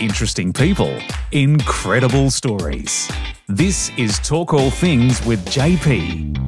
interesting people, incredible stories. This is Talk All Things with JP.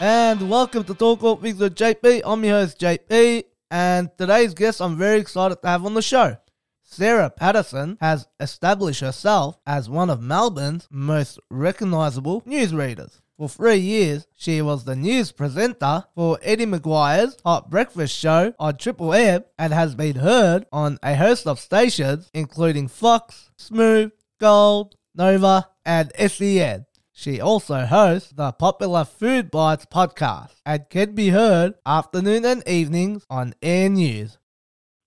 And welcome to Talk All Things with JP. I'm your host, JP. And today's guest I'm very excited to have on the show. Sarah Patterson has established herself as one of Melbourne's most recognizable newsreaders. For three years, she was the news presenter for Eddie McGuire's Hot Breakfast Show on Triple M and has been heard on a host of stations including Fox, Smooth, Gold, Nova, and SEN. She also hosts the popular Food Bytes podcast and can be heard afternoon and evenings on Air News.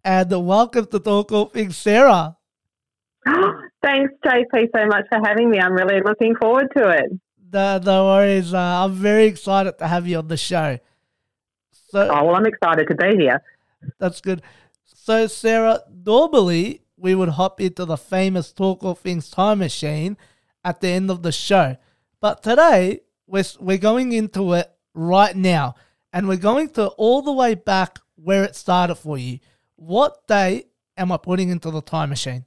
And welcome to Talk All Things, Sarah. Thanks, JP, so much for having me. I'm really looking forward to it. No, no worries. Uh, I'm very excited to have you on the show. So, oh, well, I'm excited to be here. That's good. So, Sarah, normally we would hop into the famous Talk All Things time machine at the end of the show. But today, we're, we're going into it right now. And we're going to all the way back where it started for you. What date am I putting into the time machine?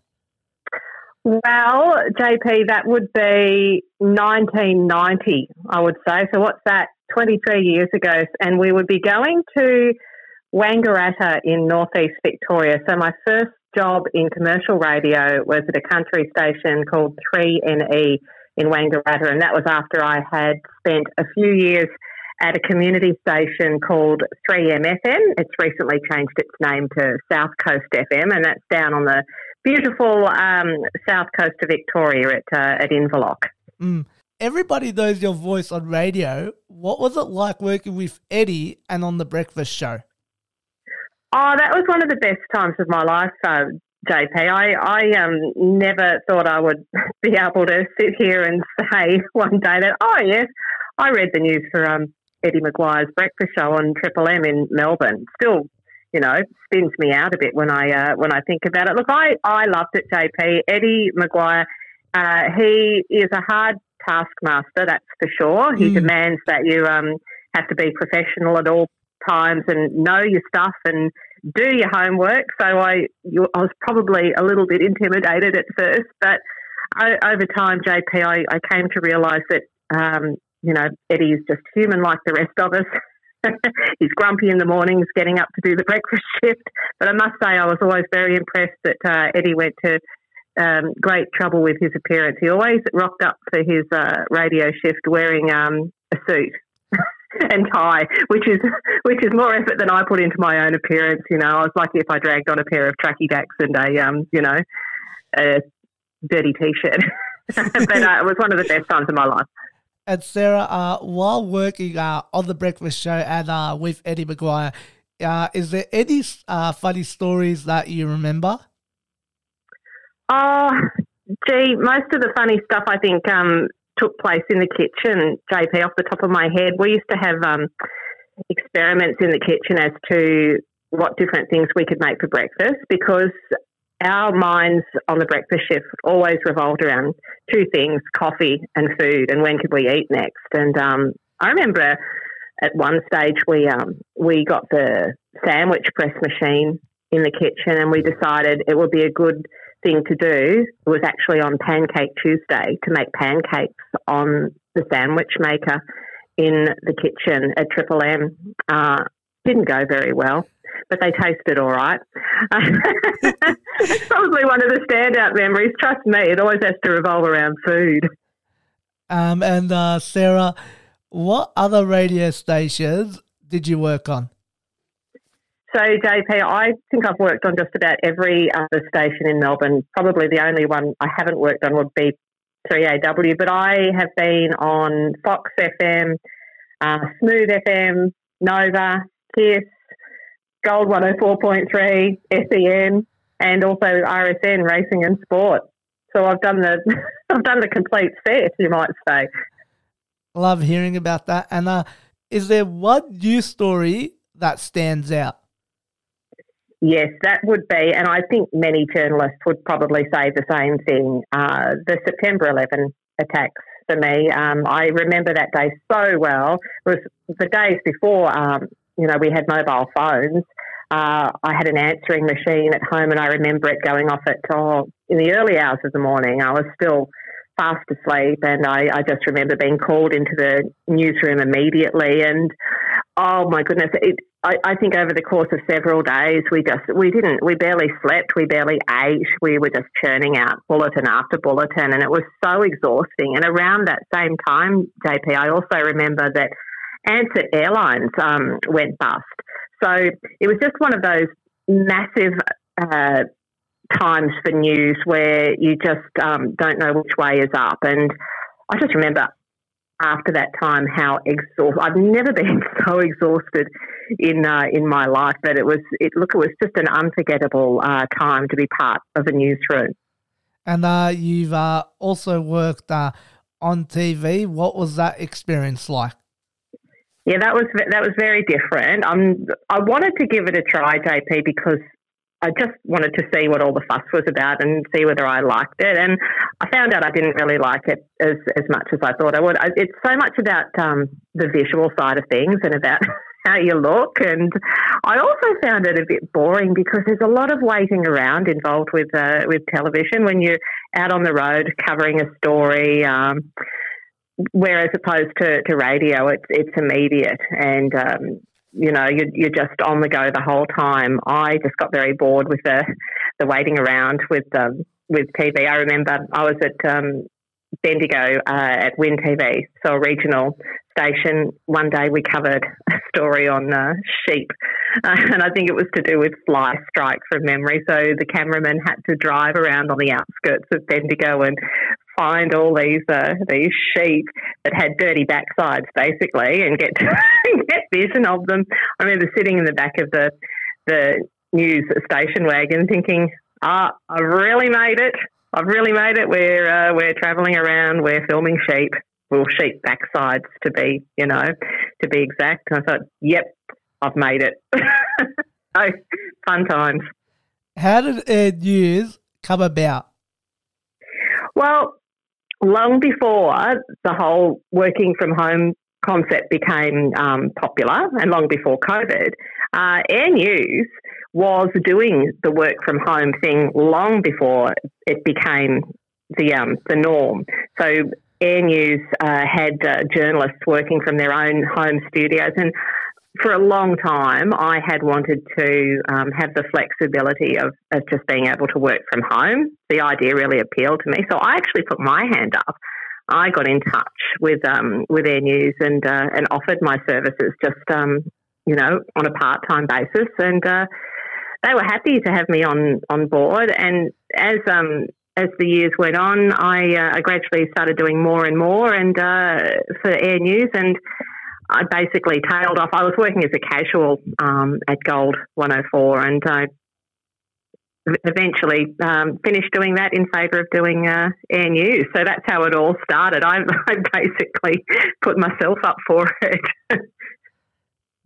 Well, JP, that would be 1990, I would say. So what's that? 23 years ago. And we would be going to Wangaratta in northeast Victoria. So my first job in commercial radio was at a country station called 3NE in Wangaratta. And that was after I had spent a few years at a community station called 3MFM. It's recently changed its name to South Coast FM, and that's down on the beautiful um, south coast of Victoria at, uh, at Inverloch. Mm. Everybody knows your voice on radio. What was it like working with Eddie and on the breakfast show? Oh, that was one of the best times of my life, uh, JP. I, I um, never thought I would be able to sit here and say one day that, oh, yes, I read the news for um, Eddie McGuire's breakfast show on Triple M in Melbourne. Still, you know, spins me out a bit when I uh, when I think about it. Look, I, I loved it, JP. Eddie McGuire, uh, he is a hard taskmaster, that's for sure. He mm. demands that you um, have to be professional at all times and know your stuff and do your homework. So I, you, I was probably a little bit intimidated at first, but I, over time, JP, I, I came to realise that um, you know, Eddie's just human like the rest of us. He's grumpy in the mornings, getting up to do the breakfast shift. But I must say, I was always very impressed that uh, Eddie went to um, great trouble with his appearance. He always rocked up for his uh, radio shift wearing um, a suit and tie, which is which is more effort than I put into my own appearance. You know, I was lucky if I dragged on a pair of tracky dacks and a um, you know, a dirty t-shirt. but uh, it was one of the best times of my life and Sarah, uh, while working uh, on the breakfast show and uh, with Eddie McGuire, uh, is there any uh, funny stories that you remember? Oh, gee, most of the funny stuff I think um, took place in the kitchen. JP, off the top of my head, we used to have um, experiments in the kitchen as to what different things we could make for breakfast because our minds on the breakfast shift always revolved around two things coffee and food and when could we eat next? And um, i remember at one stage we um, we got the sandwich press machine in the kitchen and we decided it would be a good thing to do. It was actually on pancake tuesday to make pancakes on the sandwich maker in the kitchen at triple m. Uh, didn't go very well but they tasted all right. Probably one of the standout memories. Trust me, it always has to revolve around food. Um, and uh, Sarah, what other radio stations did you work on? So, JP, I think I've worked on just about every other station in Melbourne. Probably the only one I haven't worked on would be 3AW, but I have been on Fox FM, uh, Smooth FM, Nova, Kiis, Gold 104.3, SEN, and also RSN Racing and Sport. So I've done the I've done the complete set, you might say. Love hearing about that. And uh, is there one news story that stands out? Yes, that would be, and I think many journalists would probably say the same thing. Uh, the September 11 attacks for me. Um, I remember that day so well. It was the days before, um, you know, we had mobile phones. Uh, I had an answering machine at home, and I remember it going off at oh, in the early hours of the morning. I was still fast asleep, and I, I just remember being called into the newsroom immediately. And oh my goodness, it, I, I, think over the course of several days, we just we didn't we barely slept, we barely ate, we were just churning out bulletin after bulletin, and it was so exhausting. And around that same time, JP, I also remember that Ansett Airlines um, went bust. So it was just one of those massive. Uh, times for news where you just um, don't know which way is up. And I just remember after that time how exhausted I've never been so exhausted in uh, in my life But it was it look it was just an unforgettable uh, time to be part of a newsroom. And uh, you've uh, also worked uh, on TV. What was that experience like? Yeah, that was that was very different. Um, I wanted to give it a try, JP, because I just wanted to see what all the fuss was about and see whether I liked it. And I found out I didn't really like it as, as much as I thought I would. It's so much about um, the visual side of things and about how you look. And I also found it a bit boring because there's a lot of waiting around involved with uh, with television when you're out on the road covering a story. Um, whereas opposed to, to radio, it's it's immediate and um, you know, you're, you're just on the go the whole time. I just got very bored with the, the waiting around with um, with TV. I remember I was at um, Bendigo uh, at Win TV, so a regional station. One day we covered a story on uh, sheep, uh, and I think it was to do with fly strike from memory. So the cameraman had to drive around on the outskirts of Bendigo and find all these uh, these sheep that had dirty backsides, basically, and get get vision of them. I remember sitting in the back of the the news station wagon, thinking, "Ah, I've really made it. I've really made it. We're uh, we're travelling around. We're filming sheep. Well, sheep backsides to be, you know, to be exact." And I thought, "Yep, I've made it." oh, fun times. How did Air News come about? Well, long before the whole working from home concept became um, popular and long before COVID, uh, Air News was doing the work from home thing long before it became the um, the norm. So Air News uh, had uh, journalists working from their own home studios, and for a long time, I had wanted to um, have the flexibility of, of just being able to work from home. The idea really appealed to me. So I actually put my hand up. I got in touch with um, with Air News and uh, and offered my services just um, you know on a part time basis, and uh, they were happy to have me on on board. And as um, as the years went on, I, uh, I gradually started doing more and more, and uh, for Air News and I basically tailed off. I was working as a casual um, at Gold 104 and I eventually um, finished doing that in favour of doing uh, Air News. So that's how it all started. I, I basically put myself up for it.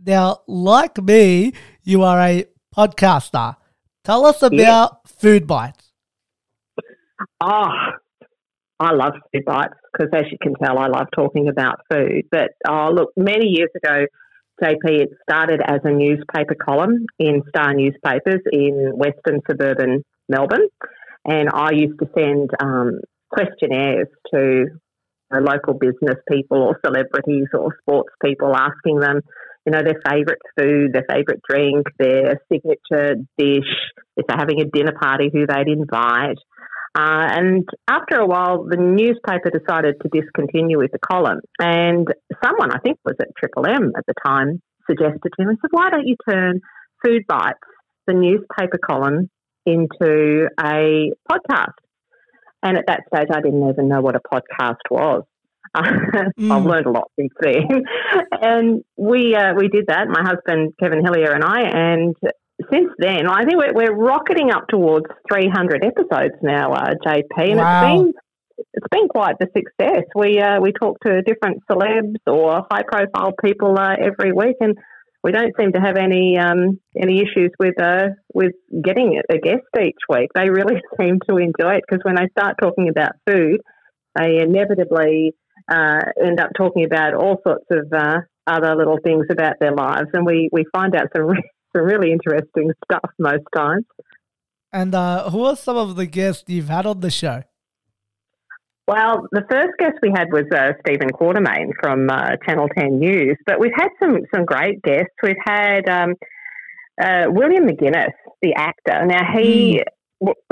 now, like me, you are a podcaster. Tell us about yeah. Food Bytes. Oh, I love food bytes because, as you can tell, I love talking about food. But oh, look, many years ago, JP, it started as a newspaper column in Star newspapers in Western suburban Melbourne, and I used to send um, questionnaires to local business people or celebrities or sports people, asking them, you know, their favourite food, their favourite drink, their signature dish, if they're having a dinner party, who they'd invite. Uh, and after a while, the newspaper decided to discontinue with the column. And someone, I think was at Triple M at the time, suggested to him, I said, why don't you turn Food Bytes, the newspaper column, into a podcast? And at that stage, I didn't even know what a podcast was. mm. I've learned a lot since then. and we uh, we did that, my husband Kevin Hillier and I, and since then, I think we're, we're rocketing up towards 300 episodes now, uh, JP, and wow. it's been it's been quite the success. We uh, we talk to different celebs or high profile people uh, every week, and we don't seem to have any um, any issues with uh, with getting a guest each week. They really seem to enjoy it because when they start talking about food, they inevitably uh, end up talking about all sorts of uh, other little things about their lives, and we, we find out some, some really interesting stuff most times. And uh, who are some of the guests you've had on the show? Well, the first guest we had was uh, Stephen Quartermain from uh, Channel 10 News, but we've had some, some great guests. We've had um, uh, William McInnes, the actor. Now, he. Mm.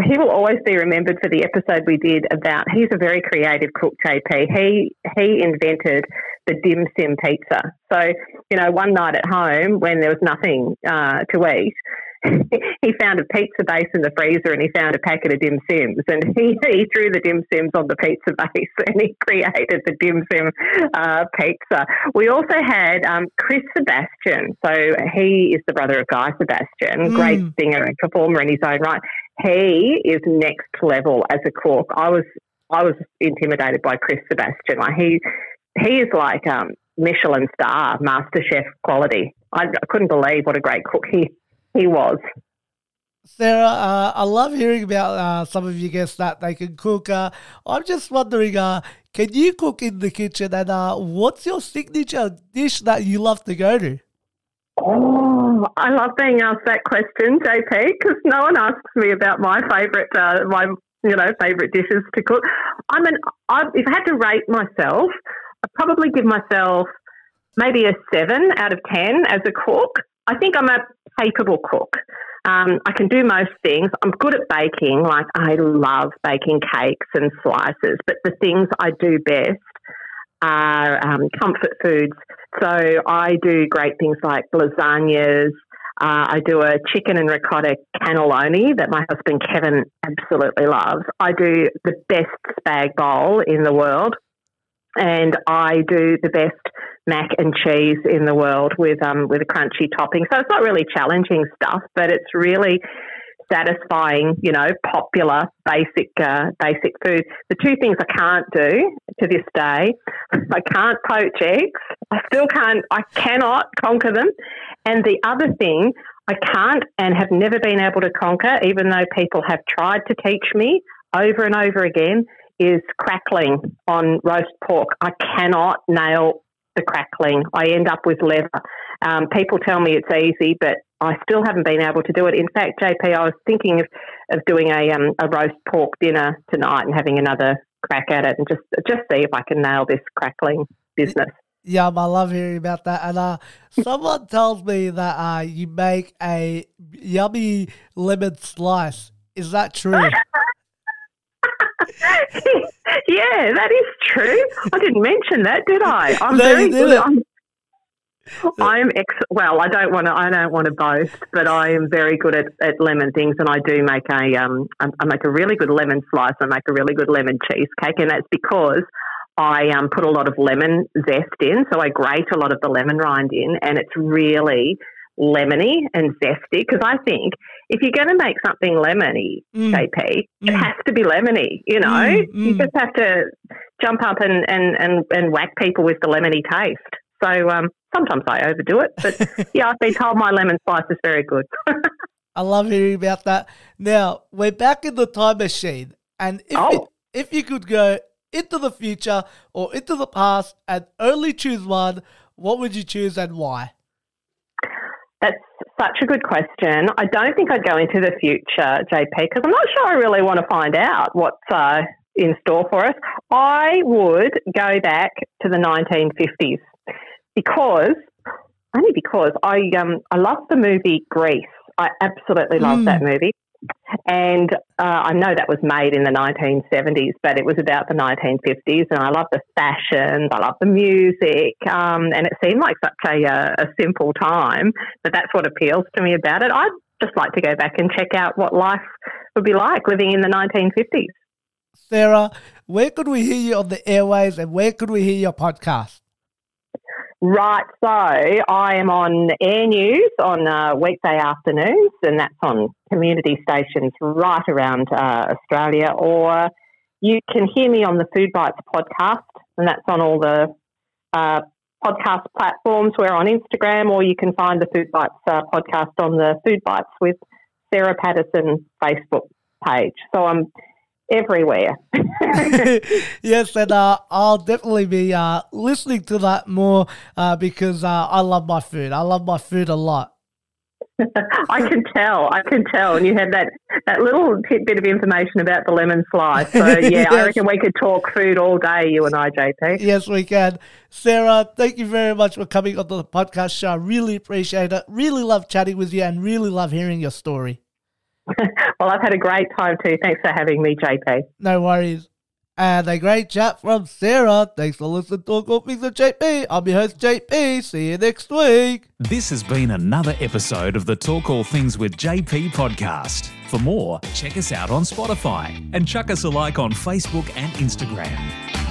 He will always be remembered for the episode we did about. He's a very creative cook, JP. He he invented the dim sim pizza. So you know, one night at home when there was nothing uh, to eat, he found a pizza base in the freezer and he found a packet of dim sims and he, he threw the dim sims on the pizza base and he created the dim sim uh, pizza. We also had um, Chris Sebastian. So he is the brother of Guy Sebastian, mm. great singer and performer in his own right. He is next level as a cook. I was I was intimidated by Chris Sebastian. Like he he is like um, Michelin star, Master Chef quality. I, I couldn't believe what a great cook he he was. Sarah, uh, I love hearing about uh, some of you guests that they can cook. Uh, I'm just wondering, uh, can you cook in the kitchen? And uh, what's your signature dish that you love to go to? Oh, I love being asked that question, JP, because no one asks me about my favourite, uh, my you know, favourite dishes to cook. I'm an, I, if I had to rate myself, I'd probably give myself maybe a seven out of ten as a cook. I think I'm a capable cook. Um, I can do most things. I'm good at baking. Like I love baking cakes and slices, but the things I do best are um, comfort foods. So I do great things like lasagnas. Uh, I do a chicken and ricotta cannelloni that my husband Kevin absolutely loves. I do the best spag bowl in the world and I do the best mac and cheese in the world with um, with a crunchy topping. So it's not really challenging stuff, but it's really satisfying, you know, popular basic uh, basic food. The two things I can't do to this day, I can't poach eggs. I still can't. I cannot conquer them. And the other thing I can't and have never been able to conquer, even though people have tried to teach me over and over again, is crackling on roast pork. I cannot nail the crackling. I end up with leather. Um, people tell me it's easy, but I still haven't been able to do it. In fact, JP, I was thinking of, of doing a, um, a roast pork dinner tonight and having another crack at it and just just see if I can nail this crackling business. Yeah, I love hearing about that. And uh, someone tells me that uh, you make a yummy lemon slice. Is that true? yeah, that is true. I didn't mention that, did I? I'm no, very good. I'm, I'm ex. Well, I don't want to. I don't want to boast, but I am very good at, at lemon things, and I do make a um. I make a really good lemon slice. I make a really good lemon cheesecake, and that's because I um put a lot of lemon zest in. So I grate a lot of the lemon rind in, and it's really lemony and zesty because I think if you're going to make something lemony, mm. JP, mm. it has to be lemony. You know, mm. you mm. just have to jump up and, and, and, and whack people with the lemony taste. So um, sometimes I overdo it, but yeah, I've been told my lemon spice is very good. I love hearing about that. Now we're back in the time machine, and if oh. it, if you could go into the future or into the past and only choose one, what would you choose and why? That's such a good question. I don't think I'd go into the future, JP, because I'm not sure I really want to find out what's uh, in store for us. I would go back to the 1950s because, only because I um, I love the movie Grease. I absolutely love mm. that movie. And uh, I know that was made in the 1970s, but it was about the 1950s. And I love the fashions, I love the music. Um, and it seemed like such a, uh, a simple time, but that's what appeals to me about it. I'd just like to go back and check out what life would be like living in the 1950s. Sarah, where could we hear you on the airways and where could we hear your podcast? Right, so I am on Air News on uh, weekday afternoons, and that's on community stations right around uh, Australia. Or you can hear me on the Food Bytes podcast, and that's on all the uh, podcast platforms. We're on Instagram, or you can find the Food Bytes uh, podcast on the Food Bytes with Sarah Patterson Facebook page. So I'm everywhere. yes, and uh, I'll definitely be uh, listening to that more uh, because uh, I love my food. I love my food a lot. I can tell. I can tell. And you had that, that little bit of information about the lemon slice. So, yeah, yes. I reckon we could talk food all day, you and I, JP. Yes, we can. Sarah, thank you very much for coming on the podcast show. I really appreciate it. Really love chatting with you and really love hearing your story. well, I've had a great time too. Thanks for having me, JP. No worries. And a great chat from Sarah. Thanks for listening to Talk All Things with JP. I'm your host, JP. See you next week. This has been another episode of the Talk All Things with JP podcast. For more, check us out on Spotify and chuck us a like on Facebook and Instagram.